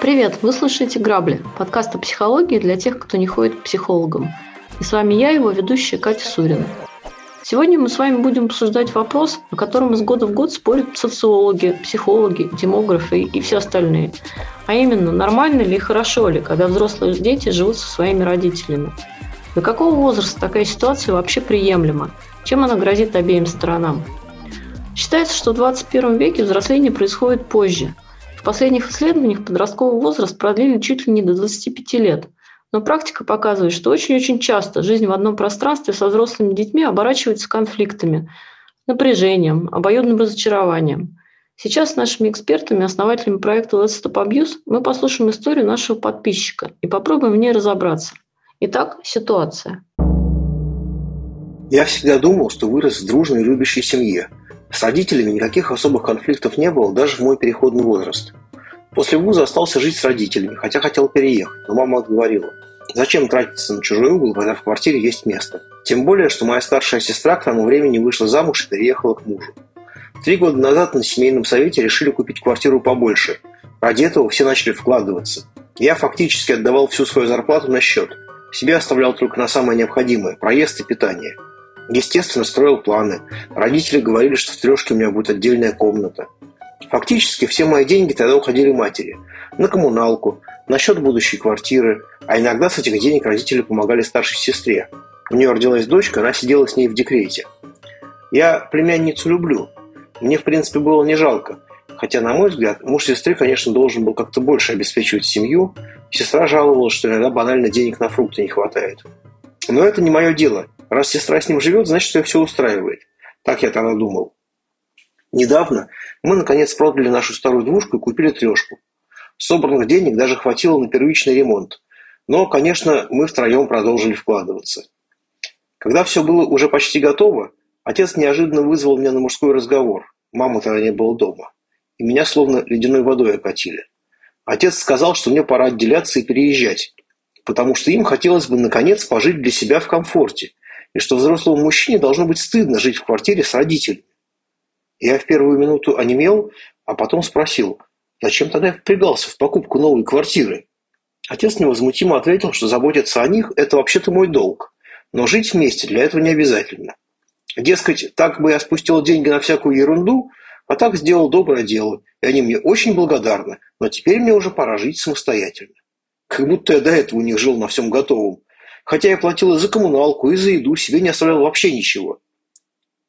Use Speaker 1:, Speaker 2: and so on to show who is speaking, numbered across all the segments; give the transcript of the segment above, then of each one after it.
Speaker 1: Привет, вы слушаете «Грабли» – подкаст о психологии для тех, кто не ходит к психологам. И с вами я, его ведущая Катя Сурина. Сегодня мы с вами будем обсуждать вопрос, о котором из года в год спорят социологи, психологи, демографы и все остальные. А именно, нормально ли и хорошо ли, когда взрослые дети живут со своими родителями. До какого возраста такая ситуация вообще приемлема? Чем она грозит обеим сторонам? Считается, что в 21 веке взросление происходит позже. В последних исследованиях подростковый возраст продлили чуть ли не до 25 лет – но практика показывает, что очень-очень часто жизнь в одном пространстве со взрослыми детьми оборачивается конфликтами, напряжением, обоюдным разочарованием. Сейчас с нашими экспертами, основателями проекта Let's Stop Abuse, мы послушаем историю нашего подписчика и попробуем в ней разобраться. Итак, ситуация.
Speaker 2: Я всегда думал, что вырос в дружной и любящей семье. С родителями никаких особых конфликтов не было даже в мой переходный возраст. После вуза остался жить с родителями, хотя хотел переехать, но мама отговорила. Зачем тратиться на чужой угол, когда в квартире есть место? Тем более, что моя старшая сестра к тому времени вышла замуж и переехала к мужу. Три года назад на семейном совете решили купить квартиру побольше. Ради этого все начали вкладываться. Я фактически отдавал всю свою зарплату на счет. Себе оставлял только на самое необходимое – проезд и питание. Естественно, строил планы. Родители говорили, что в трешке у меня будет отдельная комната. Фактически все мои деньги тогда уходили матери. На коммуналку, на счет будущей квартиры, а иногда с этих денег родители помогали старшей сестре. У нее родилась дочка, она сидела с ней в декрете. Я племянницу люблю. Мне, в принципе, было не жалко. Хотя, на мой взгляд, муж сестры, конечно, должен был как-то больше обеспечивать семью. Сестра жаловалась, что иногда банально денег на фрукты не хватает. Но это не мое дело. Раз сестра с ним живет, значит, ее все устраивает. Так я тогда думал. Недавно мы, наконец, продали нашу старую двушку и купили трешку. Собранных денег даже хватило на первичный ремонт. Но, конечно, мы втроем продолжили вкладываться. Когда все было уже почти готово, отец неожиданно вызвал меня на мужской разговор. Мамы тогда не было дома. И меня словно ледяной водой окатили. Отец сказал, что мне пора отделяться и переезжать, потому что им хотелось бы, наконец, пожить для себя в комфорте, и что взрослому мужчине должно быть стыдно жить в квартире с родителями. Я в первую минуту онемел, а потом спросил, зачем тогда я впрягался в покупку новой квартиры? Отец невозмутимо ответил, что заботиться о них – это вообще-то мой долг, но жить вместе для этого не обязательно. Дескать, так бы я спустил деньги на всякую ерунду, а так сделал доброе дело, и они мне очень благодарны, но теперь мне уже пора жить самостоятельно. Как будто я до этого у них жил на всем готовом. Хотя я платил и за коммуналку, и за еду, себе не оставлял вообще ничего.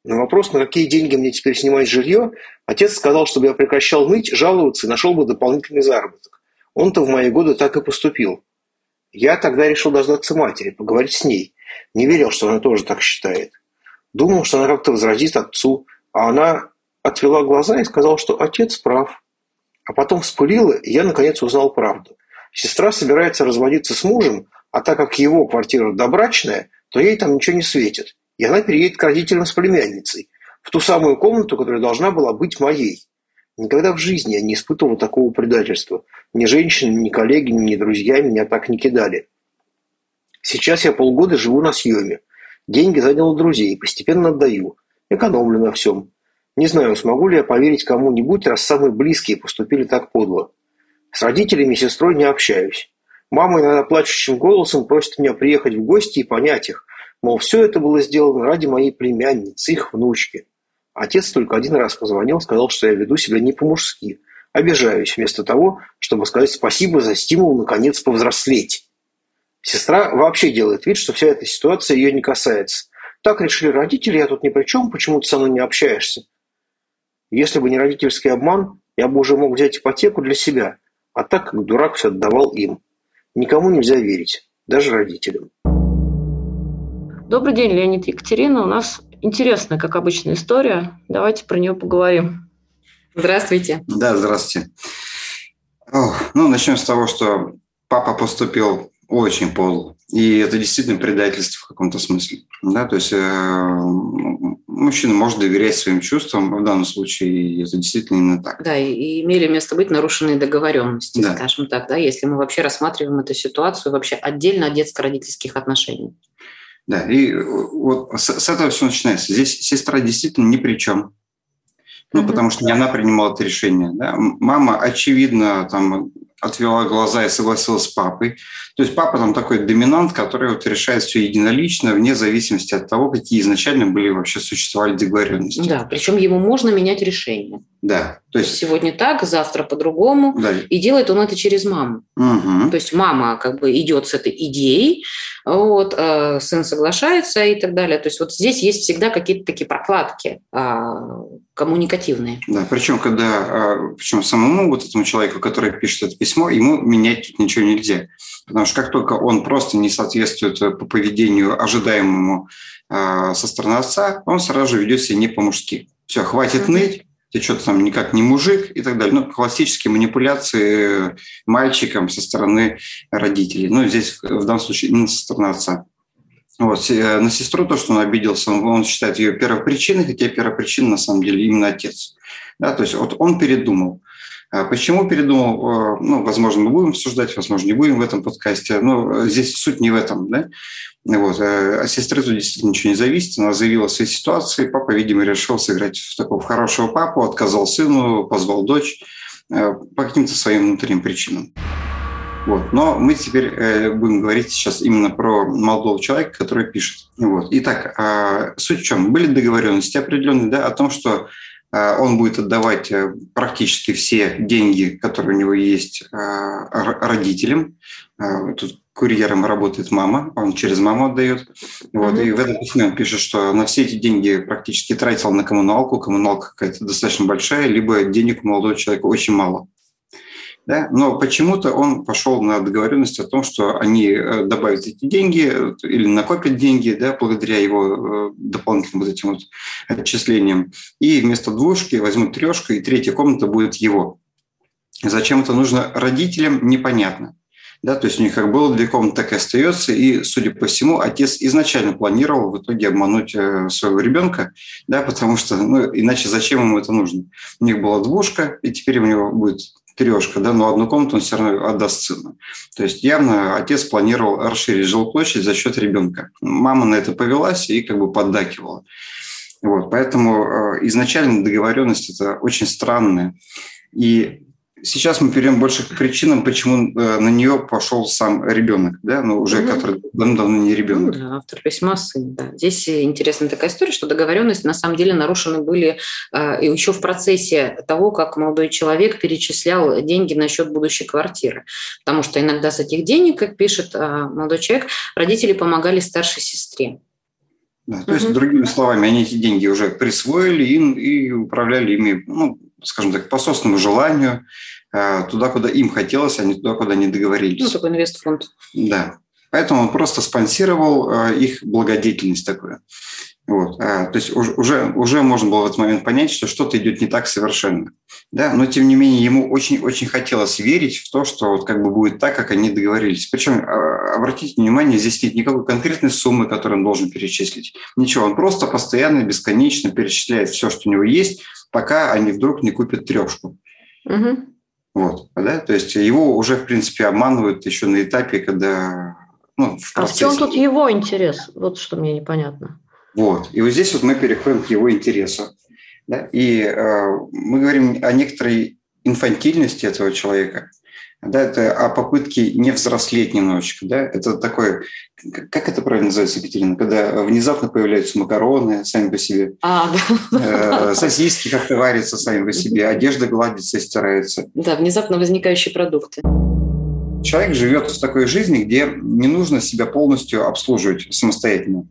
Speaker 2: На вопрос, на какие деньги мне теперь снимать жилье, отец сказал, чтобы я прекращал ныть, жаловаться и нашел бы дополнительный заработок. Он-то в мои годы так и поступил. Я тогда решил дождаться матери, поговорить с ней. Не верил, что она тоже так считает. Думал, что она как-то возразит отцу, а она отвела глаза и сказала, что отец прав. А потом вспылила, и я наконец узнал правду. Сестра собирается разводиться с мужем, а так как его квартира добрачная, то ей там ничего не светит и она переедет к родителям с племянницей, в ту самую комнату, которая должна была быть моей. Никогда в жизни я не испытывал такого предательства. Ни женщины, ни коллеги, ни друзья меня так не кидали. Сейчас я полгода живу на съеме. Деньги занял у друзей, постепенно отдаю. Экономлю на всем. Не знаю, смогу ли я поверить кому-нибудь, раз самые близкие поступили так подло. С родителями и сестрой не общаюсь. Мама иногда плачущим голосом просит меня приехать в гости и понять их, Мол, все это было сделано ради моей племянницы, их внучки. Отец только один раз позвонил, сказал, что я веду себя не по-мужски. Обижаюсь, вместо того, чтобы сказать спасибо за стимул наконец повзрослеть. Сестра вообще делает вид, что вся эта ситуация ее не касается. Так решили родители, я тут ни при чем, почему ты со мной не общаешься? Если бы не родительский обман, я бы уже мог взять ипотеку для себя, а так как дурак все отдавал им. Никому нельзя верить, даже родителям.
Speaker 1: Добрый день, Леонид Екатерина. У нас интересная, как обычная история. Давайте про нее поговорим.
Speaker 3: Здравствуйте.
Speaker 4: Да, здравствуйте. Ох, ну, начнем с того, что папа поступил очень подло. И это действительно предательство в каком-то смысле. Да? То есть э, мужчина может доверять своим чувствам, в данном случае это действительно именно так.
Speaker 3: Да, и имели место быть нарушенные договоренности, да. скажем так, да, если мы вообще рассматриваем эту ситуацию вообще отдельно от детско-родительских отношений.
Speaker 4: Да, и вот с, с этого все начинается. Здесь сестра действительно ни при чем. Ну, mm-hmm. потому что не она принимала это решение. Да? Мама, очевидно, там отвела глаза и согласилась с папой. То есть папа там такой доминант, который вот решает все единолично, вне зависимости от того, какие изначально были вообще существовали договоренности.
Speaker 3: Да, причем ему можно менять решение.
Speaker 4: Да.
Speaker 3: То есть сегодня так, завтра по-другому. Да. И делает он это через маму.
Speaker 4: Угу.
Speaker 3: То есть мама как бы идет с этой идеей, вот, э, сын соглашается и так далее. То есть вот здесь есть всегда какие-то такие прокладки э, коммуникативные.
Speaker 4: Да, причем когда, э, причем самому вот этому человеку, который пишет это письмо, ему менять тут ничего нельзя. Потому что как только он просто не соответствует э, по поведению ожидаемому э, со стороны отца, он сразу же ведет себя не по-мужски. Все, хватит mm-hmm. ныть, ты что-то там никак не мужик и так далее. Ну, классические манипуляции мальчиком со стороны родителей. Ну, здесь в данном случае именно со стороны отца. Вот. Э, на сестру то, что он обиделся, он, он считает ее первопричиной, хотя первопричина на самом деле именно отец. Да, то есть вот он передумал. А почему передумал? Э, ну, возможно, мы будем обсуждать, возможно, не будем в этом подкасте. Но здесь суть не в этом. Да? Вот. От а сестры тут действительно ничего не зависит. Она заявила о своей ситуации. Папа, видимо, решил сыграть в такого хорошего папу, отказал сыну, позвал дочь э, по каким-то своим внутренним причинам. Вот. Но мы теперь э, будем говорить сейчас именно про молодого человека, который пишет. Вот. Итак, а, суть в чем? Были договоренности определенные да, о том, что он будет отдавать э, практически все деньги, которые у него есть родителям. Тут курьером работает мама, он через маму отдает. Вот, mm-hmm. И в этом письме он пишет, что на все эти деньги практически тратил на коммуналку, коммуналка какая-то достаточно большая, либо денег у молодого человека очень мало. Да? Но почему-то он пошел на договоренность о том, что они э, добавят эти деньги или накопят деньги да, благодаря его э, дополнительным вот этим вот отчислениям. И вместо двушки возьмут трешку, и третья комната будет его. Зачем это нужно родителям, непонятно. Да, то есть у них как было две комнаты, так и остается. И, судя по всему, отец изначально планировал в итоге обмануть э, своего ребенка, да, потому что, ну, иначе зачем ему это нужно? У них была двушка, и теперь у него будет трешка, да, но одну комнату он все равно отдаст сыну. То есть явно отец планировал расширить жилплощадь за счет ребенка. Мама на это повелась и как бы поддакивала. Вот, поэтому э, изначально договоренность это очень странная. И сейчас мы перейдем больше к причинам, почему э, на нее пошел сам ребенок, да, но уже mm-hmm. который давно не ребенок.
Speaker 3: Ну, да, автор письма сын, да. Здесь интересная такая история, что договоренности на самом деле нарушены были э, еще в процессе того, как молодой человек перечислял деньги на счет будущей квартиры. Потому что иногда с этих денег, как пишет э, молодой человек, родители помогали старшей сестре.
Speaker 4: Да, то есть, другими словами, они эти деньги уже присвоили им и управляли ими, ну, скажем так, по собственному желанию, э, туда, куда им хотелось, а не туда, куда они договорились. Ну,
Speaker 3: такой инвестфонд.
Speaker 4: Да. Поэтому он просто спонсировал э, их благодетельность такую. Вот. А, то есть уже, уже можно было в этот момент понять, что что-то идет не так совершенно. Да? Но, тем не менее, ему очень-очень хотелось верить в то, что вот как бы будет так, как они договорились. Причем, обратите внимание, здесь нет никакой конкретной суммы, которую он должен перечислить. Ничего, он просто постоянно, бесконечно перечисляет все, что у него есть, пока они вдруг не купят трешку.
Speaker 3: Угу.
Speaker 4: Вот, да? То есть его уже, в принципе, обманывают еще на этапе, когда...
Speaker 1: Ну, в а в чем тут его интерес? Вот что мне непонятно.
Speaker 4: Вот. И вот здесь вот мы переходим к его интересу. Да? И э, мы говорим о некоторой инфантильности этого человека – да, это о попытке не взрослеть немножечко, да, это такое, как это правильно называется, Екатерина, когда внезапно появляются макароны сами по себе,
Speaker 3: а,
Speaker 4: да. э, сосиски как-то варятся сами по себе, одежда гладится и стирается.
Speaker 3: Да, внезапно возникающие продукты.
Speaker 4: Человек живет в такой жизни, где не нужно себя полностью обслуживать самостоятельно.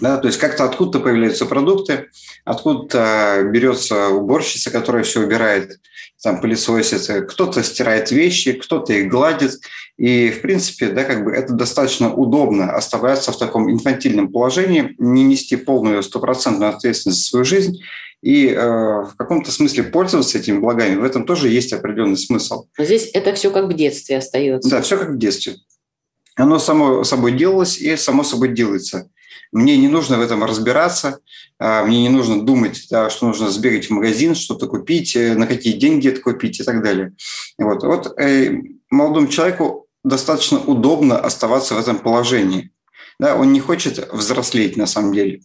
Speaker 4: Да, то есть как-то откуда-то появляются продукты, откуда-то берется уборщица, которая все убирает, там пылесосит, кто-то стирает вещи, кто-то их гладит. И, в принципе, да, как бы это достаточно удобно оставаться в таком инфантильном положении, не нести полную стопроцентную ответственность за свою жизнь и э, в каком-то смысле пользоваться этими благами. В этом тоже есть определенный смысл.
Speaker 3: Но здесь это все как в детстве остается.
Speaker 4: Да, все как в детстве. Оно само собой делалось и само собой делается. Мне не нужно в этом разбираться, а, мне не нужно думать, да, что нужно сбегать в магазин, что-то купить, э, на какие деньги это купить и так далее. Вот, вот э, молодому человеку достаточно удобно оставаться в этом положении. Да, он не хочет взрослеть на самом деле.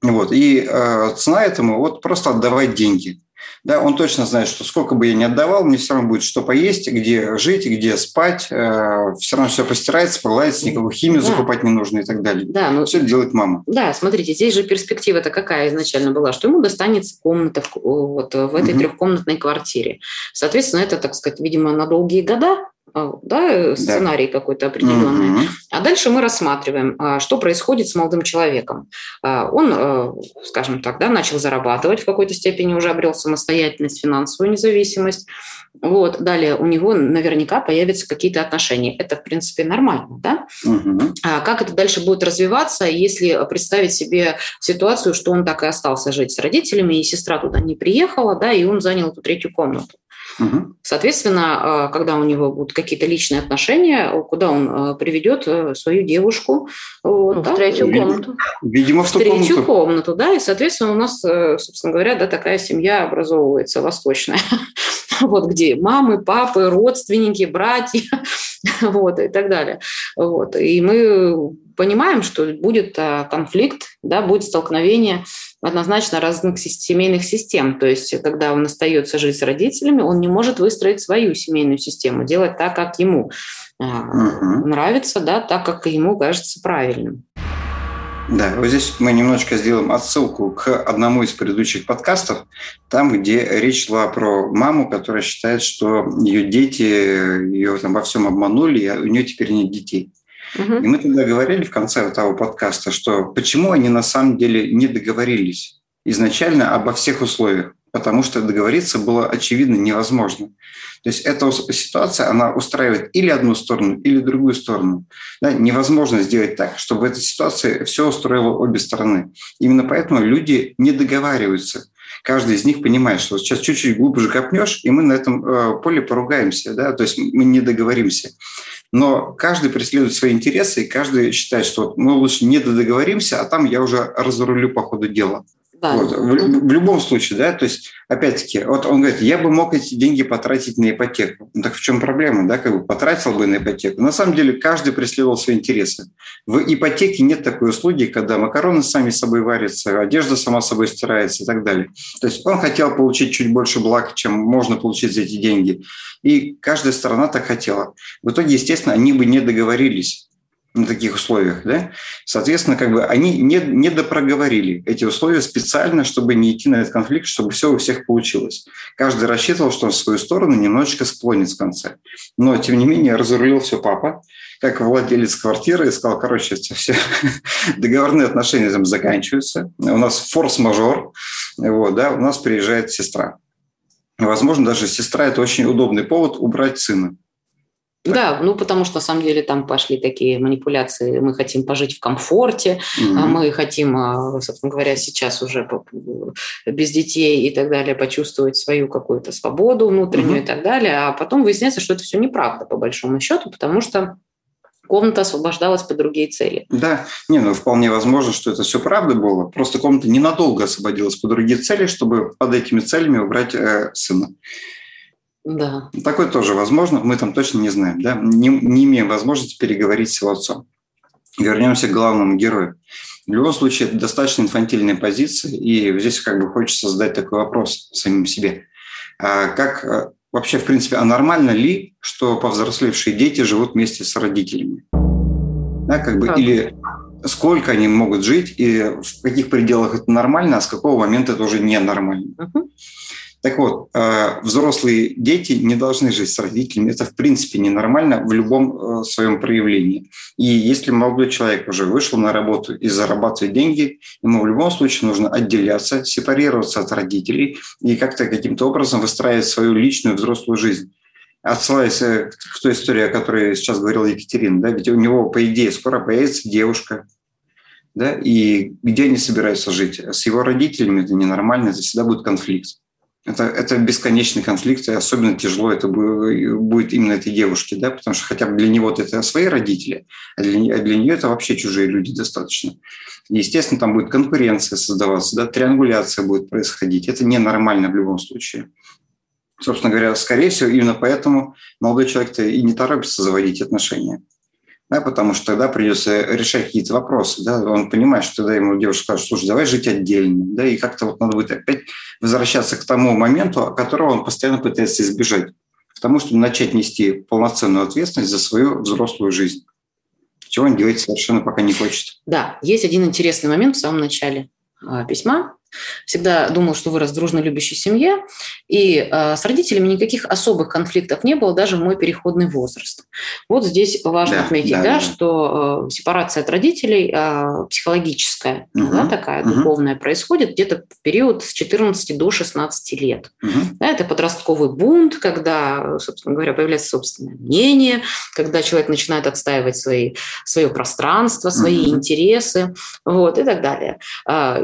Speaker 4: Вот. И э, цена этому вот просто отдавать деньги. Да, он точно знает, что сколько бы я ни отдавал, мне все равно будет что поесть, где жить, где спать, э, все равно все постирается, погладится, никакую химию да. закупать не нужно и так далее. Да, ну, все делает мама.
Speaker 3: Да, смотрите, здесь же перспектива-то какая изначально была, что ему достанется комната в, вот, в этой угу. трехкомнатной квартире. Соответственно, это, так сказать, видимо, на долгие года, да, сценарий да. какой-то определенный. Угу. А дальше мы рассматриваем, а, что происходит с молодым человеком. А, он, скажем так, да, начал зарабатывать в какой-то степени, уже обрел самостоятельность, финансовую независимость. Вот. Далее у него наверняка появятся какие-то отношения. Это, в принципе, нормально. Да? Угу. А как это дальше будет развиваться, если представить себе ситуацию, что он так и остался жить с родителями, и сестра туда не приехала, да, и он занял эту третью комнату? Угу. Соответственно, а, когда у него будут какие-то личные отношения, куда он а, приведет э, свою девушку?
Speaker 1: Вот, ну, да? В третью комнату.
Speaker 4: Видимо, в,
Speaker 3: в третью комнату. комнату, да, и, соответственно, у нас, э, собственно говоря, да, такая семья образовывается восточная. вот где мамы, папы, родственники, братья, вот, и так далее. Вот. И мы понимаем, что будет а, конфликт, да, будет столкновение однозначно разных семейных систем. То есть, когда он остается жить с родителями, он не может выстроить свою семейную систему, делать так, как ему uh-huh. нравится, да, так, как ему кажется правильным.
Speaker 4: Да, вот здесь мы немножечко сделаем отсылку к одному из предыдущих подкастов, там, где речь шла про маму, которая считает, что ее дети ее там во всем обманули, а у нее теперь нет детей. Угу. И мы тогда говорили в конце того подкаста, что почему они на самом деле не договорились изначально обо всех условиях, потому что договориться было очевидно невозможно. То есть эта ситуация, она устраивает или одну сторону, или другую сторону. Да, невозможно сделать так, чтобы в этой ситуации все устроило обе стороны. Именно поэтому люди не договариваются. Каждый из них понимает, что сейчас чуть-чуть глубже копнешь, и мы на этом э, поле поругаемся, да, то есть мы не договоримся. Но каждый преследует свои интересы, и каждый считает, что мы лучше не договоримся, а там я уже разрулю по ходу дела. Да. Вот. В, в любом случае, да, то есть, опять-таки, вот он говорит, я бы мог эти деньги потратить на ипотеку. Ну, так в чем проблема, да, как бы потратил бы на ипотеку. На самом деле, каждый преследовал свои интересы. В ипотеке нет такой услуги, когда макароны сами собой варятся, одежда сама собой стирается и так далее. То есть он хотел получить чуть больше благ, чем можно получить за эти деньги. И каждая сторона так хотела. В итоге, естественно, они бы не договорились на таких условиях, да, соответственно, как бы они не, не допроговорили эти условия специально, чтобы не идти на этот конфликт, чтобы все у всех получилось. Каждый рассчитывал, что он в свою сторону немножечко склонит в конце. Но, тем не менее, разрулил все папа, как владелец квартиры, и сказал, короче, все договорные отношения там заканчиваются, у нас форс-мажор, вот, да, у нас приезжает сестра. Возможно, даже сестра – это очень удобный повод убрать сына.
Speaker 3: Да, ну потому что на самом деле там пошли такие манипуляции. Мы хотим пожить в комфорте, mm-hmm. мы хотим, а, собственно говоря, сейчас уже без детей и так далее почувствовать свою какую-то свободу внутреннюю mm-hmm. и так далее. А потом выясняется, что это все неправда по большому счету, потому что комната освобождалась по другие цели.
Speaker 4: Да, не, ну вполне возможно, что это все правда было. Просто комната ненадолго освободилась по другие цели, чтобы под этими целями убрать э, сына.
Speaker 3: Да.
Speaker 4: Такое тоже возможно, мы там точно не знаем, да, не, не имеем возможности переговорить с его отцом. Вернемся к главному герою. В любом случае, это достаточно инфантильная позиция, и здесь как бы хочется задать такой вопрос самим себе. А как а, вообще, в принципе, а нормально ли, что повзрослевшие дети живут вместе с родителями? Да, как бы, как? или сколько они могут жить, и в каких пределах это нормально, а с какого момента это уже ненормально. Uh-huh. Так вот, э, взрослые дети не должны жить с родителями. Это, в принципе, ненормально в любом э, своем проявлении. И если молодой человек уже вышел на работу и зарабатывает деньги, ему в любом случае нужно отделяться, сепарироваться от родителей и как-то каким-то образом выстраивать свою личную взрослую жизнь отсылаясь э, к той истории, о которой сейчас говорила Екатерина, да, ведь у него, по идее, скоро появится девушка, да, и где они собираются жить? С его родителями это ненормально, это всегда будет конфликт. Это, это бесконечный конфликт, и особенно тяжело это будет именно этой девушке, да, потому что хотя бы для него это свои родители, а для, а для нее это вообще чужие люди достаточно. Естественно, там будет конкуренция создаваться, да, триангуляция будет происходить. Это ненормально в любом случае. Собственно говоря, скорее всего, именно поэтому молодой человек-то и не торопится заводить отношения. Да, потому что тогда придется решать какие-то вопросы. Да, он понимает, что тогда ему девушка скажет, слушай, давай жить отдельно. Да, и как-то вот надо будет опять возвращаться к тому моменту, которого он постоянно пытается избежать. К тому, чтобы начать нести полноценную ответственность за свою взрослую жизнь. Чего он делать совершенно пока не хочет.
Speaker 3: Да, есть один интересный момент в самом начале а, письма, Всегда думал, что вырос в дружно любящей семье, и э, с родителями никаких особых конфликтов не было, даже в мой переходный возраст. Вот здесь важно да, отметить, да, да, да. что э, сепарация от родителей э, психологическая, угу, да, такая угу. духовная, происходит где-то в период с 14 до 16 лет. Угу. Да, это подростковый бунт, когда, собственно говоря, появляется собственное мнение, когда человек начинает отстаивать свои, свое пространство, свои угу. интересы, вот, и так далее.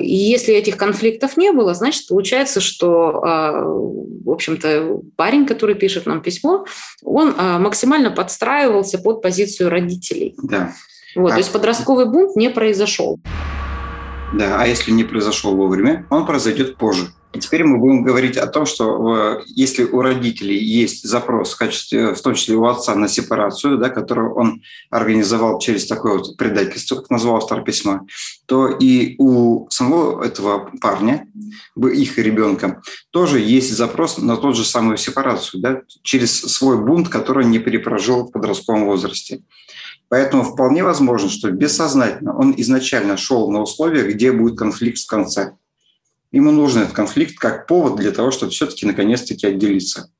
Speaker 3: И если этих конфликтов конфликтов не было, значит, получается, что, а, в общем-то, парень, который пишет нам письмо, он а, максимально подстраивался под позицию родителей.
Speaker 4: Да.
Speaker 3: Вот, а... То есть подростковый бунт не произошел.
Speaker 4: Да, а если не произошел вовремя, он произойдет позже. Теперь мы будем говорить о том, что если у родителей есть запрос в качестве, в том числе у отца на сепарацию, да, которую он организовал через такое вот предательство, как назвал автор письма, то и у самого этого парня, их ребенка, тоже есть запрос на тот же самую сепарацию, да, через свой бунт, который не перепрожил в подростковом возрасте. Поэтому вполне возможно, что бессознательно он изначально шел на условия, где будет конфликт в конце. Ему нужен этот конфликт как повод для того, чтобы все-таки наконец-таки отделиться.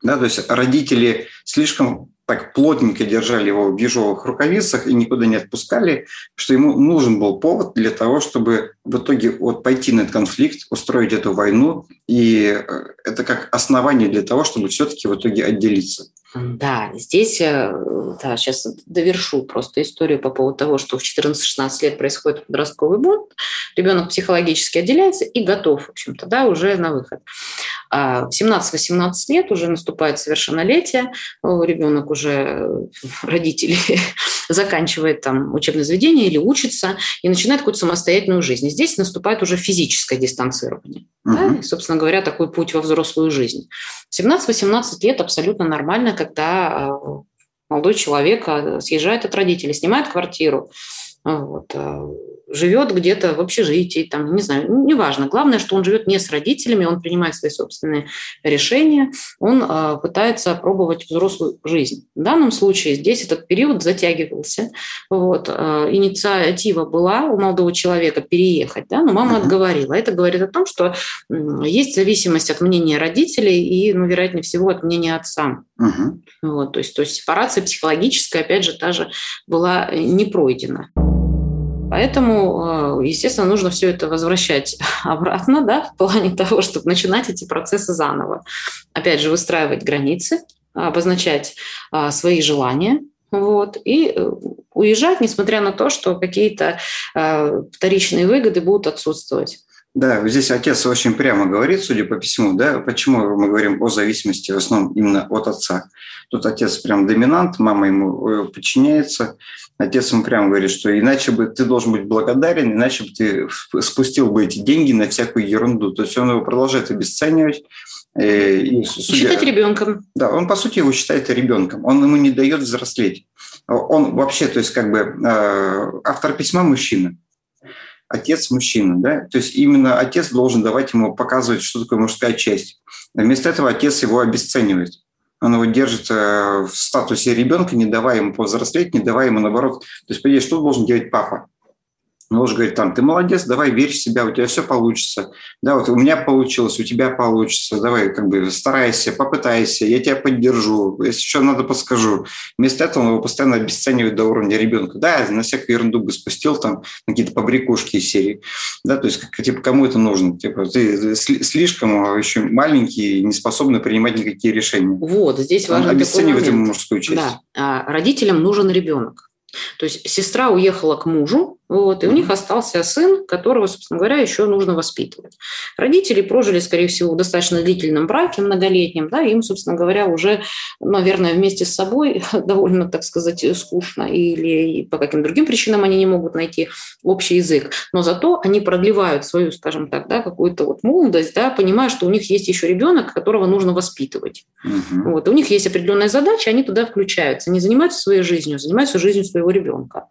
Speaker 4: Да, то есть родители слишком так плотненько держали его в ежовых рукавицах и никуда не отпускали, что ему нужен был повод для того, чтобы в итоге вот пойти на этот конфликт, устроить эту войну, и э, это как основание для того, чтобы все-таки в итоге отделиться.
Speaker 3: Да, здесь, э, да, сейчас довершу просто историю по поводу того, что в 14-16 лет происходит подростковый бунт, ребенок психологически отделяется и готов, в общем-то, да, уже на выход. А в 17-18 лет уже наступает совершеннолетие, ребенок уже, э, родители заканчивает там учебное заведение или учится и начинает какую-то самостоятельную жизнь. И здесь наступает уже физическое дистанцирование. Uh-huh. Да? И, собственно говоря, такой путь во взрослую жизнь. 17-18 лет абсолютно нормально, когда э, молодой человек э, съезжает от родителей, снимает квартиру, вот, живет где-то в общежитии, там, не знаю, неважно. Главное, что он живет не с родителями, он принимает свои собственные решения, он э, пытается пробовать взрослую жизнь. В данном случае здесь этот период затягивался. Вот, э, инициатива была у молодого человека переехать, да, но мама uh-huh. отговорила. Это говорит о том, что э, есть зависимость от мнения родителей и, ну, вероятнее всего, от мнения отца. Uh-huh. Вот, то, есть, то есть сепарация психологическая, опять же, та же была э, не пройдена. Поэтому, э, естественно, нужно все это возвращать обратно, да, в плане того, чтобы начинать эти процессы заново. Опять же, выстраивать границы, обозначать а, свои желания, вот, и э, уезжать, несмотря на то, что какие-то э, вторичные выгоды будут отсутствовать.
Speaker 4: Да, здесь отец очень прямо говорит, судя по письму, да, почему мы говорим о зависимости в основном именно от отца. Тут отец прям доминант, мама ему э, подчиняется. Отец ему прямо говорит, что иначе бы ты должен быть благодарен, иначе бы ты спустил бы эти деньги на всякую ерунду. То есть он его продолжает обесценивать.
Speaker 3: Э, и, судя, считать ребенком.
Speaker 4: Да, он по сути его считает ребенком. Он ему не дает взрослеть. Он вообще, то есть как бы э, автор письма мужчина отец мужчина, да, то есть именно отец должен давать ему показывать, что такое мужская часть. Вместо этого отец его обесценивает. Он его держит э, в статусе ребенка, не давая ему повзрослеть, не давая ему наоборот. То есть, по идее, что должен делать папа? Он должен говорить, там, ты молодец, давай, верь в себя, у тебя все получится. Да, вот у меня получилось, у тебя получится, давай, как бы, старайся, попытайся, я тебя поддержу, если что надо, подскажу. Вместо этого он его постоянно обесценивает до уровня ребенка. Да, на всякую ерунду бы спустил, там, на какие-то побрякушки из серии. Да, то есть, как, типа, кому это нужно? Типа, ты слишком еще маленький, не способный принимать никакие решения.
Speaker 3: Вот, здесь важно
Speaker 4: обесценивает ему мужскую часть.
Speaker 3: Да, а родителям нужен ребенок. То есть сестра уехала к мужу, Вот, и у них остался сын, которого, собственно говоря, еще нужно воспитывать. Родители прожили, скорее всего, в достаточно длительном браке, многолетнем, да, им, собственно говоря, уже, наверное, вместе с собой довольно, так сказать, скучно или по каким другим причинам они не могут найти общий язык. Но зато они продлевают свою, скажем так, да, какую-то вот молодость, да, понимая, что у них есть еще ребенок, которого нужно воспитывать. Угу. Вот, у них есть определенная задача, они туда включаются, не занимаются своей жизнью, занимаются жизнью своего ребенка.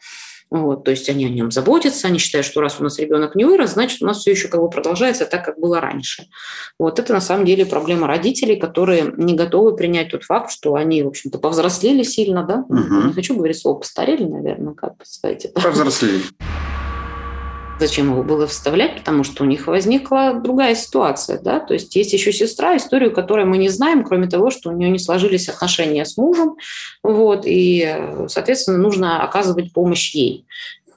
Speaker 3: Вот, то есть они о нем заботятся, они считают, что раз у нас ребенок не вырос, значит, у нас все еще как бы продолжается так, как было раньше. Вот это на самом деле проблема родителей, которые не готовы принять тот факт, что они, в общем-то, повзрослели сильно, да? Угу. Не хочу говорить слово постарели, наверное, как представить это.
Speaker 4: Повзрослели.
Speaker 3: Зачем его было вставлять? Потому что у них возникла другая ситуация. Да? То есть есть еще сестра, историю которой мы не знаем, кроме того, что у нее не сложились отношения с мужем. Вот, и, соответственно, нужно оказывать помощь ей.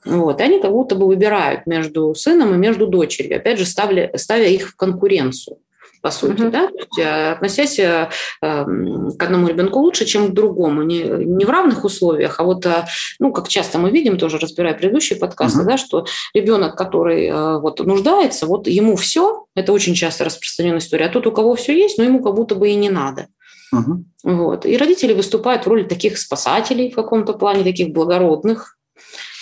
Speaker 3: Вот, и они как будто бы выбирают между сыном и между дочерью, опять же, ставля, ставя их в конкуренцию по сути, mm-hmm. да, есть, э, относясь э, эм, к одному ребенку лучше, чем к другому, не, не в равных условиях, а вот, э, ну, как часто мы видим, тоже разбирая предыдущие подкасты, mm-hmm. да, что ребенок, который вот нуждается, вот ему все, это очень часто распространенная история, а тот, у кого все есть, но ему как будто бы и не надо. Uh-huh. Вот. И родители выступают в роли таких спасателей в каком-то плане, таких благородных,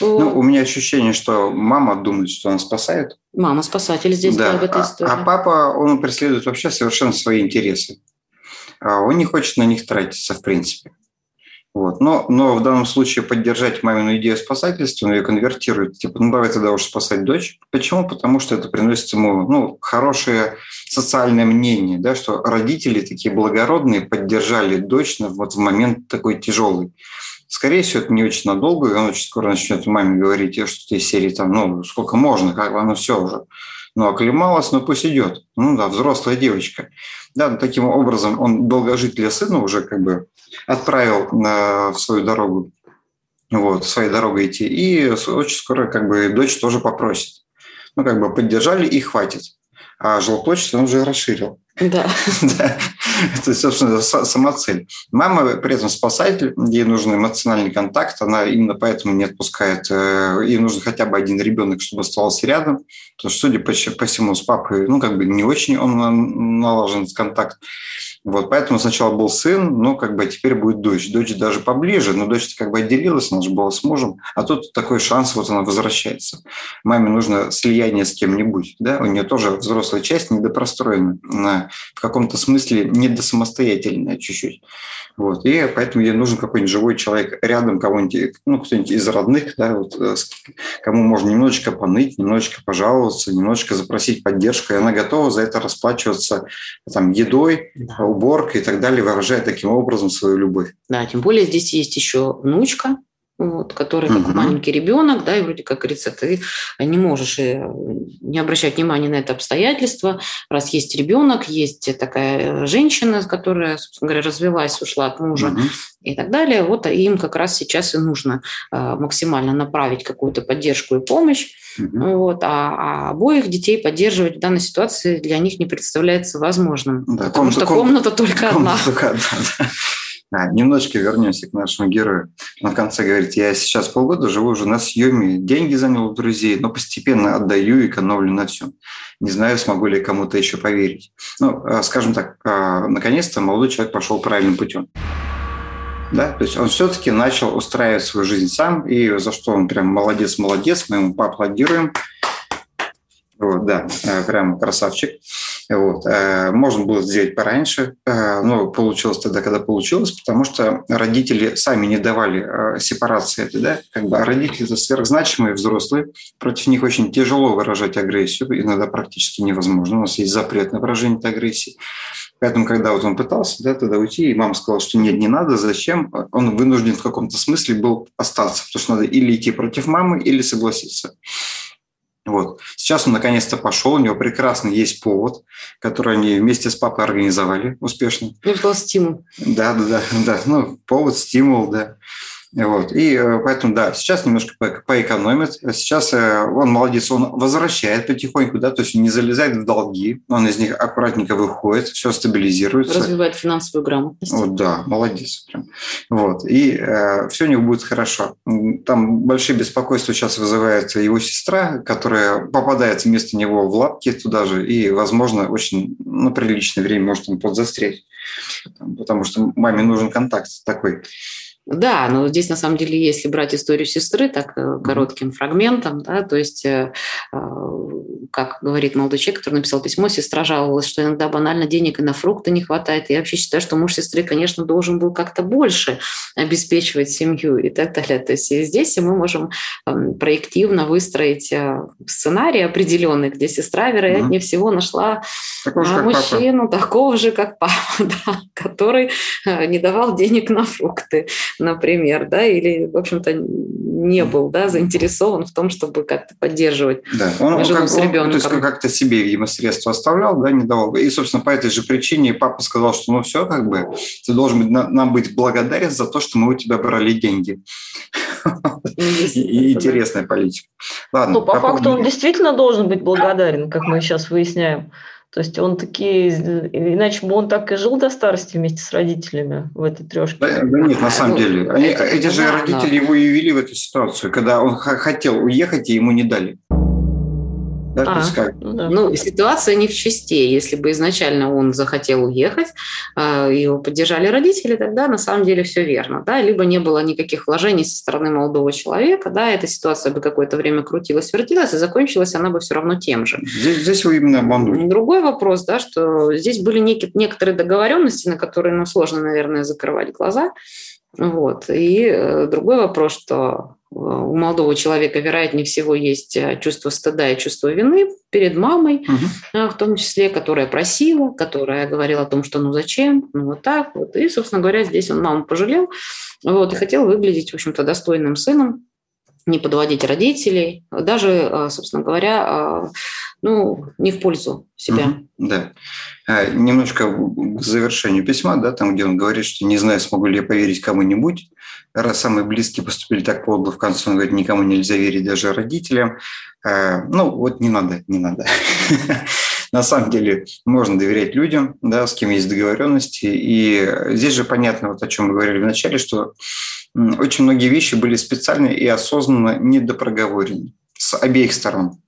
Speaker 4: ну, у меня ощущение, что мама думает, что она спасает.
Speaker 3: Мама спасатель здесь да. в этой
Speaker 4: а, истории. А папа, он преследует вообще совершенно свои интересы. А он не хочет на них тратиться, в принципе. Вот. Но, но в данном случае поддержать мамину идею спасательства, он ее конвертирует, типа, ну давай тогда уж спасать дочь. Почему? Потому что это приносит ему ну, хорошее социальное мнение, да, что родители такие благородные поддержали дочь вот в момент такой тяжелый. Скорее всего, это не очень надолго, и он очень скоро начнет маме говорить, что ты серии там, ну, сколько можно, как бы оно все уже. Ну, оклемалась, ну, пусть идет. Ну, да, взрослая девочка. Да, ну, таким образом он долгожителя сына уже как бы отправил на, в свою дорогу, вот, своей дорогой идти. И очень скоро как бы дочь тоже попросит. Ну, как бы поддержали и хватит. А жилплощадь он уже расширил.
Speaker 3: Да.
Speaker 4: Это, собственно, сама цель. Мама при этом спасатель, ей нужен эмоциональный контакт, она именно поэтому не отпускает. Э, ей нужен хотя бы один ребенок, чтобы оставался рядом. Потому что, судя по, по всему, с папой, ну, как бы не очень он налажен контакт. Вот, поэтому сначала был сын, ну, как бы теперь будет дочь. Дочь даже поближе, но дочь как бы отделилась, она же была с мужем, а тут такой шанс, вот она возвращается. Маме нужно слияние с кем-нибудь, да, у нее тоже взрослая часть недопростроена, она в каком-то смысле недосамостоятельная чуть-чуть. Вот, и поэтому ей нужен какой-нибудь живой человек рядом, кого-нибудь, ну, кто-нибудь из родных, да, вот, э, кому можно немножечко поныть, немножечко пожаловаться, немножечко запросить поддержку, и она готова за это расплачиваться там едой, уборка и так далее, выражая таким образом свою любовь.
Speaker 3: Да, тем более здесь есть еще внучка, вот, который как угу. маленький ребенок, да, и вроде как говорится, ты не можешь э, не обращать внимания на это обстоятельство, раз есть ребенок, есть такая женщина, которая, собственно говоря, развелась, ушла от мужа угу. и так далее, вот им как раз сейчас и нужно э, максимально направить какую-то поддержку и помощь, угу. вот, а, а обоих детей поддерживать в данной ситуации для них не представляется возможным, да, потому комната, что комната, комната только комната одна. Только одна да.
Speaker 4: А, немножечко вернемся к нашему герою. Он в конце говорит, я сейчас полгода живу уже на съеме, деньги занял у друзей, но постепенно отдаю и экономлю на всем. Не знаю, смогу ли кому-то еще поверить. Ну, а, скажем так, а, наконец-то молодой человек пошел правильным путем. Да, то есть он все-таки начал устраивать свою жизнь сам, и за что он прям молодец-молодец, мы ему поаплодируем. Вот, да, э, прям красавчик. Вот. Э, можно было сделать пораньше, э, но получилось тогда, когда получилось, потому что родители сами не давали сепарации этой, да, как бы а родители это сверхзначимые взрослые, против них очень тяжело выражать агрессию, иногда практически невозможно, у нас есть запрет на выражение этой агрессии. Поэтому, когда вот он пытался да, тогда уйти, и мама сказала, что нет, не надо, зачем, он вынужден в каком-то смысле был остаться, потому что надо или идти против мамы, или согласиться. Вот. Сейчас он наконец-то пошел, у него прекрасный есть повод, который они вместе с папой организовали успешно.
Speaker 3: Это был стимул.
Speaker 4: Да, да, да, да. Ну, повод, стимул, да. Вот. И э, поэтому, да, сейчас немножко по поэкономит. Сейчас э, он молодец, он возвращает потихоньку, да, то есть не залезает в долги, он из них аккуратненько выходит, все стабилизируется.
Speaker 3: Развивает финансовую грамотность.
Speaker 4: Вот, да, молодец. Прям. Вот. И э, все у него будет хорошо. Там большие беспокойства сейчас вызывает его сестра, которая попадает вместо него в лапки туда же, и, возможно, очень на ну, приличное время может он подзастрять, потому что маме нужен контакт такой.
Speaker 3: Да, но здесь на самом деле, если брать историю сестры, так э, коротким фрагментом, да, то есть, э, э, как говорит молодой человек, который написал письмо, сестра жаловалась, что иногда банально денег и на фрукты не хватает. Я вообще считаю, что муж сестры, конечно, должен был как-то больше обеспечивать семью и так далее. То есть здесь мы можем эм, проективно выстроить сценарий определенный, где сестра, вероятнее mm-hmm. всего, нашла такого же, мужчину папа. такого же, как папа, да, который не давал денег на фрукты например, да, или, в общем-то, не был, да, заинтересован в том, чтобы как-то поддерживать
Speaker 4: да. он, жену как, с ребенком. Он, то есть как-то себе, видимо, средства оставлял, да, не давал. И, собственно, по этой же причине папа сказал, что, ну, все, как бы, ты должен быть, нам быть благодарен за то, что мы у тебя брали деньги. И интересная политика.
Speaker 1: Ладно. Ну, по факту он действительно должен быть благодарен, как мы сейчас выясняем. То есть он такие, иначе бы он так и жил до старости вместе с родителями в этой трешке.
Speaker 4: Да, да нет, на самом ну, деле. Они, эти же родители его и ввели в эту ситуацию, когда он хотел уехать, и ему не дали.
Speaker 3: Да? А, То есть как? Ну, да. ну, ситуация не в чисте. Если бы изначально он захотел уехать, а, его поддержали родители, тогда на самом деле все верно. Да? Либо не было никаких вложений со стороны молодого человека, да, эта ситуация бы какое-то время крутилась, вертелась, и закончилась она бы все равно тем же.
Speaker 4: Здесь, здесь вы именно обманули.
Speaker 3: Другой вопрос, да, что здесь были некие, некоторые договоренности, на которые ну, сложно, наверное, закрывать глаза. Вот. И э, другой вопрос, что у молодого человека, вероятнее всего, есть э, чувство стыда и чувство вины перед мамой, угу. в том числе, которая просила, которая говорила о том, что ну зачем, ну вот так вот. И, собственно говоря, здесь он маму пожалел вот, и хотел выглядеть, в общем-то, достойным сыном, не подводить родителей, даже, э, собственно говоря, ну, не в пользу себя.
Speaker 4: Да. А, немножко к завершению письма, да, там, где он говорит, что не знаю, смогу ли я поверить кому-нибудь, раз самые близкие поступили так подло, в конце он говорит, никому нельзя верить, даже родителям. А, ну, вот не надо, не надо. На самом деле можно доверять людям, да, с кем есть договоренности. И здесь же понятно, вот о чем мы говорили в начале, что очень многие вещи были специально и осознанно недопроговорены с обеих сторон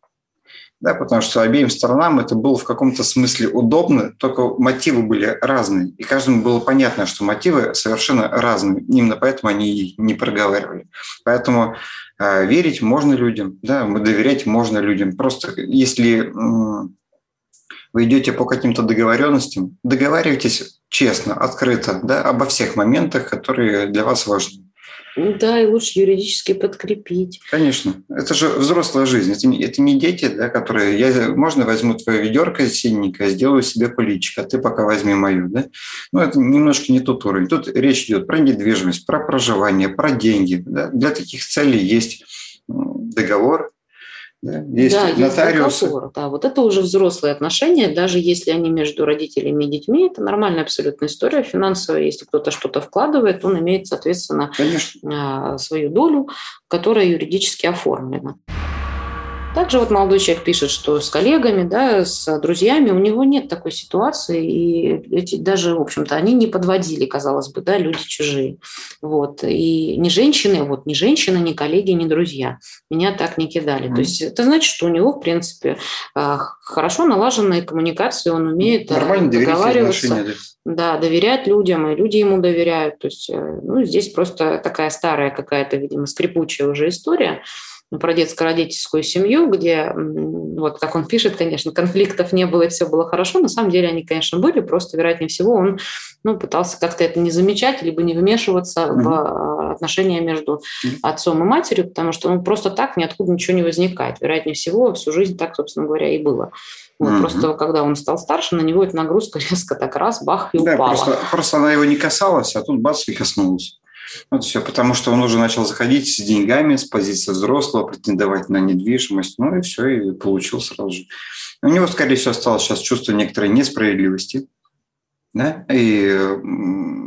Speaker 4: да, потому что обеим сторонам это было в каком-то смысле удобно, только мотивы были разные, и каждому было понятно, что мотивы совершенно разные, именно поэтому они не проговаривали. Поэтому э, верить можно людям, да, доверять можно людям. Просто если э, вы идете по каким-то договоренностям, договаривайтесь честно, открыто, да, обо всех моментах, которые для вас важны.
Speaker 3: Да, и лучше юридически подкрепить.
Speaker 4: Конечно. Это же взрослая жизнь. Это не, это не дети, да, которые... Я, можно возьму твое ведерко синенькое, сделаю себе поличко, а ты пока возьми мою. Да? Ну, это немножко не тот уровень. Тут речь идет про недвижимость, про проживание, про деньги. Да? Для таких целей есть договор,
Speaker 3: да, есть да, нотариусы. Есть да, вот это уже взрослые отношения, даже если они между родителями и детьми, это нормальная абсолютная история финансовая. Если кто-то что-то вкладывает, он имеет, соответственно, Конечно. А, свою долю, которая юридически оформлена. Также вот молодой человек пишет, что с коллегами, да, с друзьями у него нет такой ситуации, и эти даже, в общем-то, они не подводили, казалось бы, да, люди чужие. Вот. И ни женщины, вот ни женщины, ни коллеги, ни друзья меня так не кидали. Mm-hmm. То есть это значит, что у него, в принципе, а, хорошо налаженная коммуникация, он умеет а, Нормально договариваться. Да, доверять людям, и люди ему доверяют. То есть, э, ну, здесь просто такая старая какая-то, видимо, скрипучая уже история, про детско-родительскую семью, где, вот как он пишет, конечно, конфликтов не было, и все было хорошо. На самом деле они, конечно, были, просто, вероятнее всего, он ну, пытался как-то это не замечать, либо не вмешиваться mm-hmm. в отношения между отцом и матерью, потому что ну, просто так ниоткуда ничего не возникает. Вероятнее всего, всю жизнь так, собственно говоря, и было. Вот, mm-hmm. Просто когда он стал старше, на него эта нагрузка резко так раз, бах, и да, упала.
Speaker 4: Просто, просто она его не касалась, а тут бац, и коснулась. Вот все, потому что он уже начал заходить с деньгами, с позиции взрослого, претендовать на недвижимость, ну и все, и получил сразу же. У него, скорее всего, осталось сейчас чувство некоторой несправедливости, Да? И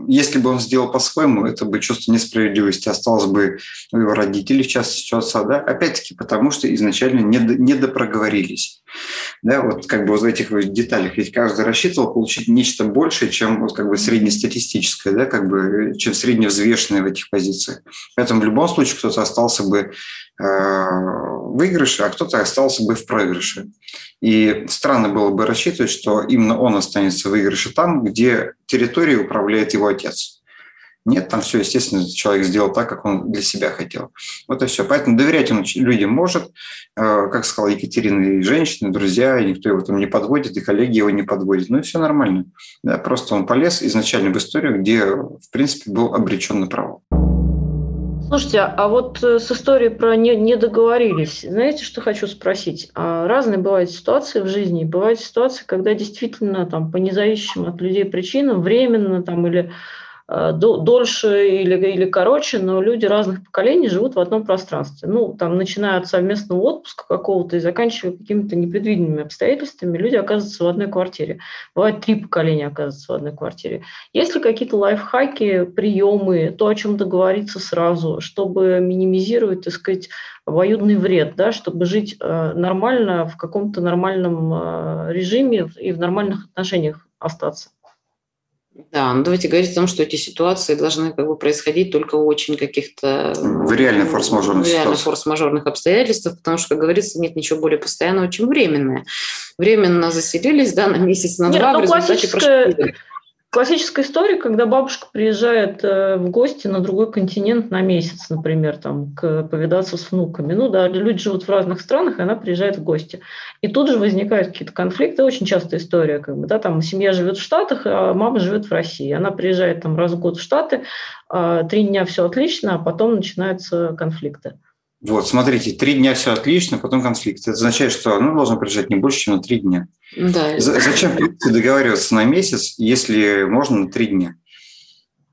Speaker 4: если бы он сделал по-своему, это бы чувство несправедливости осталось бы у его родителей, в частности, у отца, да? опять-таки потому, что изначально не допроговорились. Да, вот как бы в этих деталях, ведь каждый рассчитывал получить нечто большее, чем вот как бы среднестатистическое, да, как бы, чем средневзвешенное в этих позициях. Поэтому в любом случае кто-то остался бы выигрыше, а кто-то остался бы в проигрыше. И странно было бы рассчитывать, что именно он останется в выигрыше там, где территорией управляет его отец. Нет, там все, естественно, человек сделал так, как он для себя хотел. Вот и все. Поэтому доверять он людям может. Э, как сказала Екатерина, и женщины, друзья, и никто его там не подводит, и коллеги его не подводят. Ну и все нормально. Да, просто он полез изначально в историю, где, в принципе, был обречен на провал.
Speaker 1: Слушайте, а вот э, с историей про не, не договорились, знаете, что хочу спросить? А разные бывают ситуации в жизни. Бывают ситуации, когда действительно там, по независимым от людей причинам, временно там, или дольше или, или короче, но люди разных поколений живут в одном пространстве. Ну, там, начиная от совместного отпуска какого-то и заканчивая какими-то непредвиденными обстоятельствами, люди оказываются в одной квартире. Бывает три поколения оказываются в одной квартире. Есть ли какие-то лайфхаки, приемы, то, о чем договориться сразу, чтобы минимизировать, так сказать, обоюдный вред, да, чтобы жить э, нормально в каком-то нормальном э, режиме и в нормальных отношениях остаться?
Speaker 3: Да, ну давайте говорить о том, что эти ситуации должны как бы происходить только у очень каких-то...
Speaker 4: В реально форс-мажорных
Speaker 3: реально форс-мажорных обстоятельствах, потому что, как говорится, нет ничего более постоянного, чем временное. Временно заселились, да, на месяц, на два,
Speaker 1: нет, ну, в результате классическая... Классическая история, когда бабушка приезжает э, в гости на другой континент на месяц, например, там, к, повидаться с внуками. Ну да, люди живут в разных странах, и она приезжает в гости. И тут же возникают какие-то конфликты. Очень частая история, как бы, да, там семья живет в Штатах, а мама живет в России. Она приезжает там раз в год в Штаты, а, три дня все отлично, а потом начинаются конфликты.
Speaker 4: Вот, смотрите, три дня все отлично, потом конфликт. Это означает, что ну, должен приезжать не больше, чем на три дня. Да. Зачем договариваться на месяц, если можно на три дня?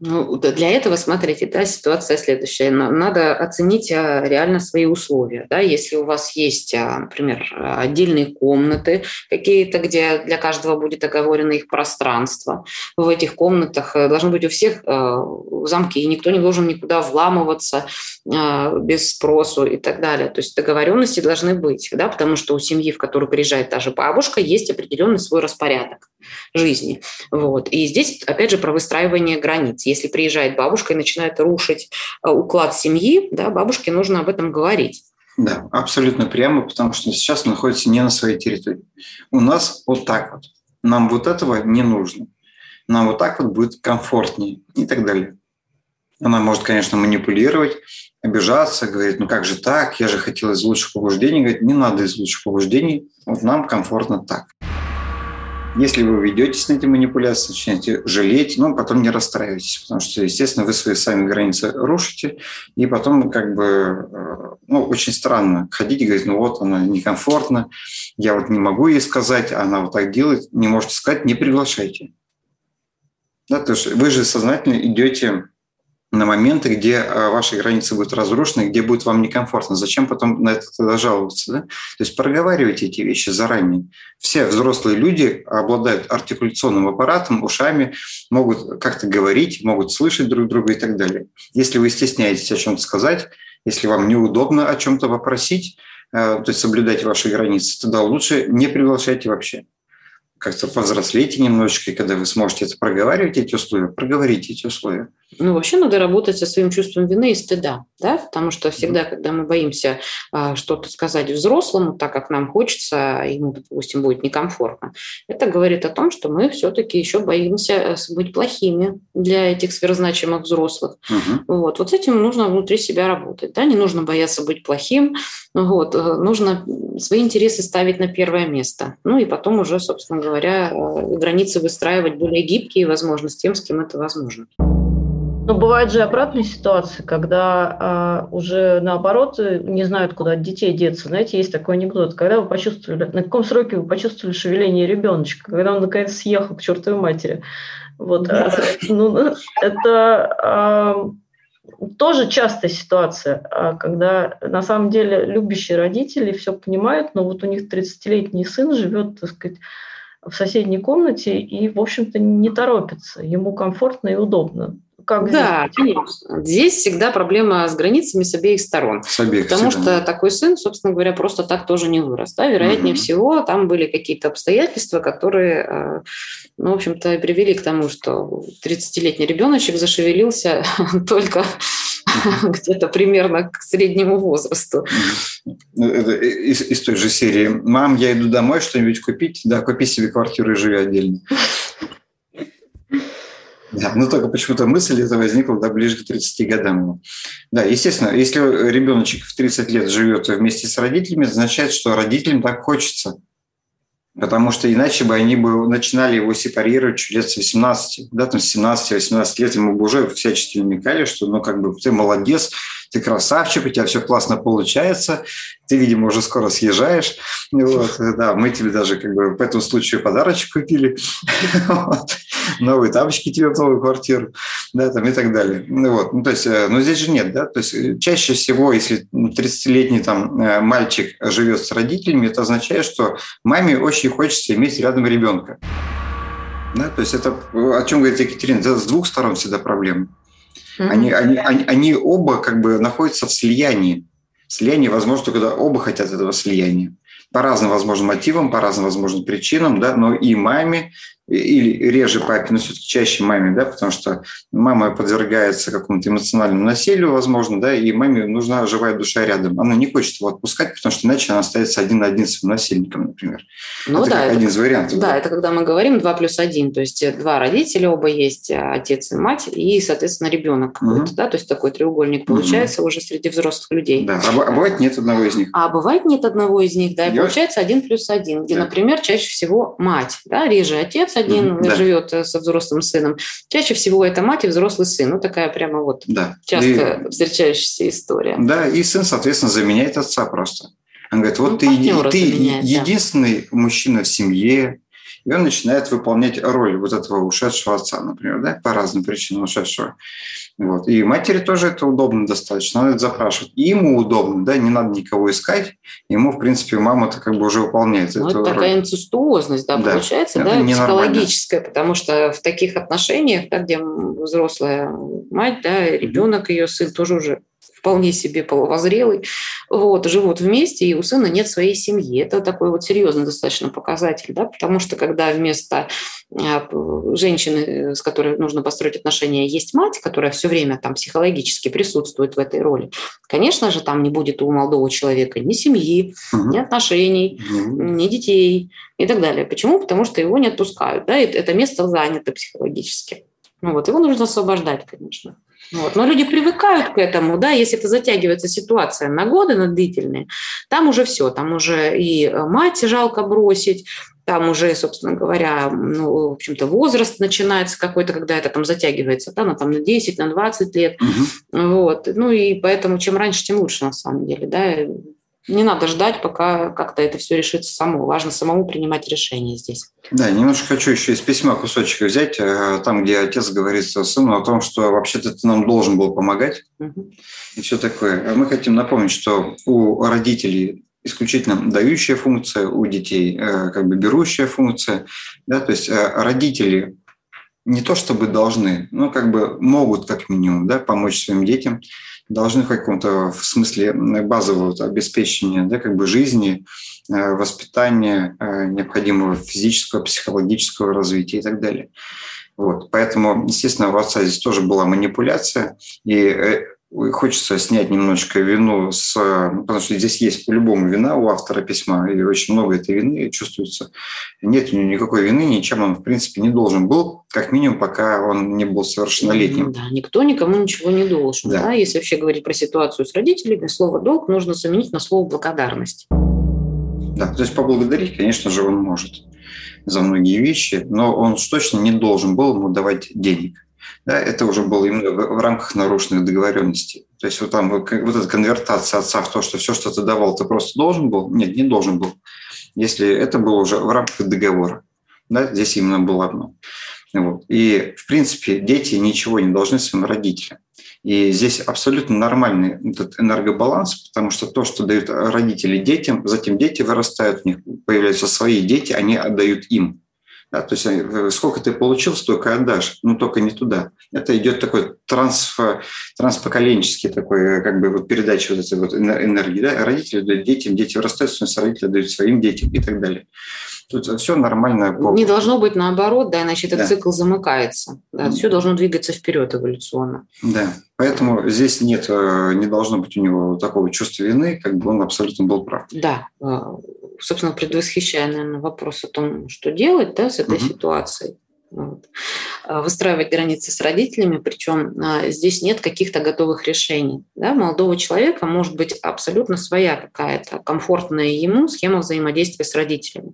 Speaker 3: Ну, для этого, смотрите, да, ситуация следующая. Надо оценить а, реально свои условия. Да? Если у вас есть, а, например, отдельные комнаты какие-то, где для каждого будет оговорено их пространство, в этих комнатах э, должны быть у всех э, замки, и никто не должен никуда вламываться а, без спросу и так далее. То есть договоренности должны быть, да? потому что у семьи, в которую приезжает та же бабушка, есть определенный свой распорядок жизни. Вот. И здесь, опять же, про выстраивание границ если приезжает бабушка и начинает рушить э, уклад семьи, да, бабушке нужно об этом говорить.
Speaker 4: Да, абсолютно прямо, потому что сейчас он находится не на своей территории. У нас вот так вот. Нам вот этого не нужно. Нам вот так вот будет комфортнее и так далее. Она может, конечно, манипулировать, обижаться, говорить, ну как же так, я же хотел из лучших побуждений. Говорит, не надо из лучших побуждений, вот нам комфортно так. Если вы ведетесь на эти манипуляции, начинаете жалеть, но потом не расстраивайтесь, потому что, естественно, вы свои сами границы рушите, и потом как бы, э, ну, очень странно ходить и говорить, ну вот, она некомфортно, я вот не могу ей сказать, она вот так делает, не можете сказать, не приглашайте. Да, то есть вы же сознательно идете на моменты, где э, ваши границы будут разрушены, где будет вам некомфортно. Зачем потом на это тогда жаловаться? Да? То есть проговаривайте эти вещи заранее. Все взрослые люди обладают артикуляционным аппаратом, ушами, могут как-то говорить, могут слышать друг друга и так далее. Если вы стесняетесь о чем-то сказать, если вам неудобно о чем-то попросить, э, то есть соблюдайте ваши границы, тогда лучше не приглашайте вообще как-то повзрослейте немножечко, и когда вы сможете это проговаривать, эти условия, проговорите эти условия.
Speaker 3: Ну, вообще надо работать со своим чувством вины и стыда, да, потому что всегда, когда мы боимся а, что-то сказать взрослому, так как нам хочется, ему, допустим, будет некомфортно, это говорит о том, что мы все-таки еще боимся э, быть плохими для этих сверхзначимых взрослых. Угу. Вот. вот с этим нужно внутри себя работать, да, не нужно бояться быть плохим, вот, э, нужно свои интересы ставить на первое место, ну и потом уже, собственно говоря, э, границы выстраивать более гибкие, возможно, с тем, с кем это возможно.
Speaker 1: Но бывают же обратные ситуации, когда а, уже наоборот не знают, куда от детей деться. Знаете, есть такой анекдот. Когда вы почувствовали, на каком сроке вы почувствовали шевеление ребеночка, когда он наконец съехал к чертовой матери. Вот, а, ну, это а, тоже частая ситуация, а, когда на самом деле любящие родители все понимают, но вот у них 30-летний сын живет, так сказать, в соседней комнате и, в общем-то, не торопится. Ему комфортно и удобно.
Speaker 3: Как да, здесь? конечно. Здесь всегда проблема с границами с обеих сторон. С обеих потому всегда. что такой сын, собственно говоря, просто так тоже не вырос. Да? Вероятнее угу. всего, там были какие-то обстоятельства, которые, э, ну, в общем-то, привели к тому, что 30-летний ребеночек зашевелился только где-то примерно к среднему возрасту.
Speaker 4: Ну, из, из той же серии. Мам, я иду домой что-нибудь купить. Да, купи себе квартиру и живи отдельно. Да, но только почему-то мысль эта возникла да, ближе к 30 годам. Да, естественно, если ребеночек в 30 лет живет вместе с родителями, это означает, что родителям так хочется. Потому что иначе бы они бы начинали его сепарировать лет с 18, да, там с 17-18 лет ему бы уже всячески намекали, что ну как бы ты молодец, ты красавчик, у тебя все классно получается, ты, видимо, уже скоро съезжаешь. Вот, да, мы тебе даже как бы по этому случаю подарочек купили, новые тапочки тебе в новую квартиру, да, там и так далее. Ну, вот, ну, то есть, э, но здесь же нет, да, то есть э, чаще всего, если 30-летний там э, мальчик живет с родителями, это означает, что маме очень хочется иметь рядом ребенка. Да, то есть это о чем говорит Екатерина, это с двух сторон всегда проблема. Mm-hmm. Они, они, они, они оба как бы находятся в слиянии. Слияние возможно, когда оба хотят этого слияния. По разным возможным мотивам, по разным возможным причинам, да, но и маме, или реже папе, но все-таки чаще маме, да, потому что мама подвергается какому-то эмоциональному насилию, возможно, да, и маме нужна живая душа рядом. Она не хочет его отпускать, потому что иначе она остается один на один с насильником, например.
Speaker 3: Ну это да, это, один из вариантов. Да, да, это когда мы говорим 2 плюс 1, то есть два родителя оба есть, отец и мать, и, соответственно, ребенок какой-то, угу. да, то есть такой треугольник получается угу. уже среди взрослых людей.
Speaker 4: Да, а, а бывает нет одного из них.
Speaker 3: А бывает нет одного из них, да, и Я... получается 1 плюс 1, где, да. например, чаще всего мать, да, реже отец, один да. живет э, со взрослым сыном. Чаще всего это мать и взрослый сын. Ну, такая прямо вот да. часто и, встречающаяся история.
Speaker 4: Да, и сын, соответственно, заменяет отца просто. Он говорит, вот ну, ты, ты заменяет, единственный да. мужчина в семье, и он начинает выполнять роль вот этого ушедшего отца, например, да, по разным причинам ушедшего. Вот. И матери тоже это удобно достаточно, она это запрашивает. И ему удобно, да, не надо никого искать, ему, в принципе, мама-то как бы уже выполняет
Speaker 3: ну, это такая роль. инцестуозность, да, да, получается, это да, психологическая, потому что в таких отношениях, да, где взрослая мать, да, ребенок, ее сын тоже уже вполне себе половозрелый, вот, живут вместе, и у сына нет своей семьи. Это такой вот серьезный достаточно показатель, да, потому что когда вместо а, женщины, с которой нужно построить отношения, есть мать, которая все время там психологически присутствует в этой роли, конечно же, там не будет у молодого человека ни семьи, угу. ни отношений, угу. ни детей и так далее. Почему? Потому что его не отпускают, да, это место занято психологически. Ну вот, его нужно освобождать, конечно. Вот. Но люди привыкают к этому, да, если это затягивается ситуация на годы, на длительные, там уже все, там уже и э, мать жалко бросить, там уже, собственно говоря, ну, в общем-то, возраст начинается какой-то, когда это там затягивается, да, на, там, на 10, на 20 лет, угу. вот, ну и поэтому чем раньше, тем лучше на самом деле, да, не надо ждать, пока как-то это все решится само. Важно самому принимать решения здесь.
Speaker 4: Да, немножко хочу еще из письма кусочек взять, э, там, где отец говорит сыну о том, что вообще-то ты нам должен был помогать угу. и все такое. Мы хотим напомнить, что у родителей исключительно дающая функция, у детей э, как бы берущая функция. Да? То есть э, родители не то чтобы должны, но как бы могут как минимум да, помочь своим детям должны в каком-то в смысле базового обеспечения да, как бы жизни, э, воспитания, э, необходимого физического, психологического развития и так далее. Вот. Поэтому, естественно, у отца здесь тоже была манипуляция, и э, хочется снять немножечко вину, с, потому что здесь есть по-любому вина у автора письма, и очень много этой вины чувствуется. Нет у него никакой вины, ничем он, в принципе, не должен был, как минимум, пока он не был совершеннолетним.
Speaker 3: Да, никто никому ничего не должен. Да. Да? Если вообще говорить про ситуацию с родителями, слово «долг» нужно заменить на слово «благодарность».
Speaker 4: Да, то есть поблагодарить, конечно же, он может за многие вещи, но он точно не должен был ему давать денег да, это уже было именно в, рамках нарушенных договоренностей. То есть вот там вот эта конвертация отца в то, что все, что ты давал, ты просто должен был, нет, не должен был. Если это было уже в рамках договора, да, здесь именно было одно. Вот. И, в принципе, дети ничего не должны своим родителям. И здесь абсолютно нормальный этот энергобаланс, потому что то, что дают родители детям, затем дети вырастают, у них появляются свои дети, они отдают им. Да, то есть э, сколько ты получил, столько отдашь, но только не туда. Это идет такой транс, транспоколенческий такой, как бы вот передача вот этой вот энергии. Да? Родители дают детям, дети вырастают, родители дают своим детям и так далее. Тут все нормально.
Speaker 3: Не должно быть наоборот, да, иначе этот да. цикл замыкается. Да, все должно двигаться вперед эволюционно.
Speaker 4: Да, поэтому здесь нет, э, не должно быть у него такого чувства вины, как бы он абсолютно был прав.
Speaker 3: Да, э, собственно, предвосхищая, наверное, вопрос о том, что делать да, с этой угу. ситуацией. Вот. А, выстраивать границы с родителями, причем а, здесь нет каких-то готовых решений. Да? молодого человека может быть абсолютно своя какая-то комфортная ему схема взаимодействия с родителями.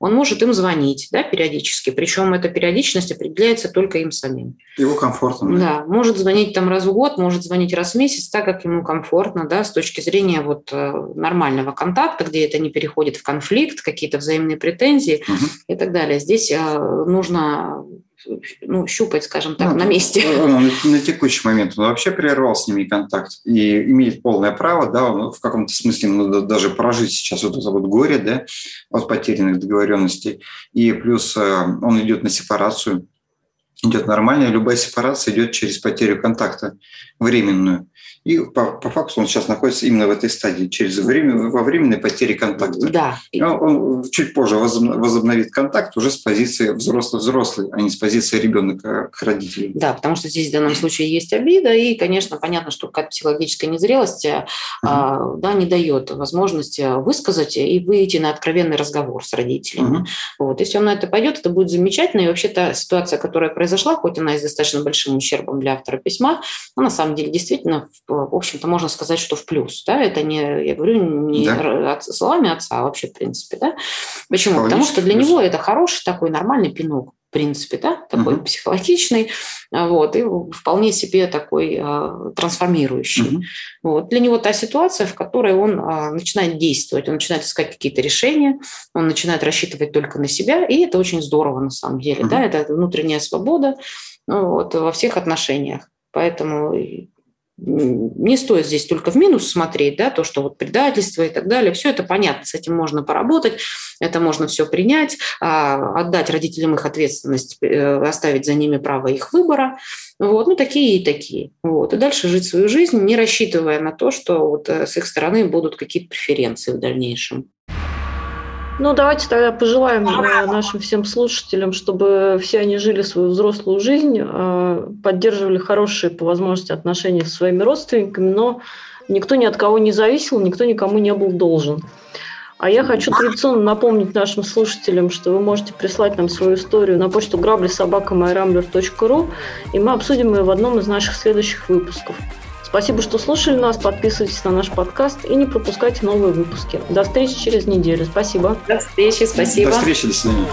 Speaker 3: Он может им звонить да, периодически, причем эта периодичность определяется только им самим.
Speaker 4: Его комфортно.
Speaker 3: Да, может звонить там раз в год, может звонить раз в месяц, так как ему комфортно, да, с точки зрения вот э, нормального контакта, где это не переходит в конфликт, какие-то взаимные претензии угу. и так далее. Здесь э, нужно ну, щупать, скажем так, ну, на месте.
Speaker 4: Он на, текущий момент он вообще прервал с ними контакт и имеет полное право, да, он в каком-то смысле ну, даже прожить сейчас вот это вот горе, да, от потерянных договоренностей. И плюс э, он идет на сепарацию, идет нормальная, любая сепарация идет через потерю контакта временную. И по, по факту он сейчас находится именно в этой стадии, через время, во временной потери контакта.
Speaker 3: Да.
Speaker 4: Он, он чуть позже возобновит контакт уже с позиции взрослый-взрослый, а не с позиции ребенка к родителям.
Speaker 3: Да, потому что здесь в данном случае есть обида, и, конечно, понятно, что какая-то психологическая незрелость uh-huh. а, да, не дает возможности высказать и выйти на откровенный разговор с родителями. Uh-huh. Вот. Если он на это пойдет, это будет замечательно. И вообще та ситуация, которая произошла, хоть она и с достаточно большим ущербом для автора письма, но на самом деле действительно в общем-то, можно сказать, что в плюс. Да? Это не, я говорю, не да. словами отца, а вообще, в принципе. Да? Почему? Потому что для него это хороший такой нормальный пинок в принципе, да, такой uh-huh. психологичный, вот, и вполне себе такой э, трансформирующий. Uh-huh. Вот. Для него та ситуация, в которой он э, начинает действовать, он начинает искать какие-то решения, он начинает рассчитывать только на себя, и это очень здорово на самом деле, uh-huh. да, это внутренняя свобода ну, вот, во всех отношениях. Поэтому не стоит здесь только в минус смотреть, да, то, что вот предательство и так далее, все это понятно, с этим можно поработать, это можно все принять, а, отдать родителям их ответственность, э, оставить за ними право их выбора, вот, ну, такие и такие. Вот, и дальше жить свою жизнь, не рассчитывая на то, что вот э, с их стороны будут какие-то преференции в дальнейшем.
Speaker 1: Ну, давайте тогда пожелаем э, нашим всем слушателям, чтобы все они жили свою взрослую жизнь, э, поддерживали хорошие по возможности отношения с своими родственниками, но никто ни от кого не зависел, никто никому не был должен. А я хочу традиционно напомнить нашим слушателям, что вы можете прислать нам свою историю на почту грабли.собака.майрамблер.ру, и мы обсудим ее в одном из наших следующих выпусков. Спасибо, что слушали нас. Подписывайтесь на наш подкаст и не пропускайте новые выпуски. До встречи через неделю. Спасибо.
Speaker 3: До встречи. Спасибо.
Speaker 4: До встречи. До свидания.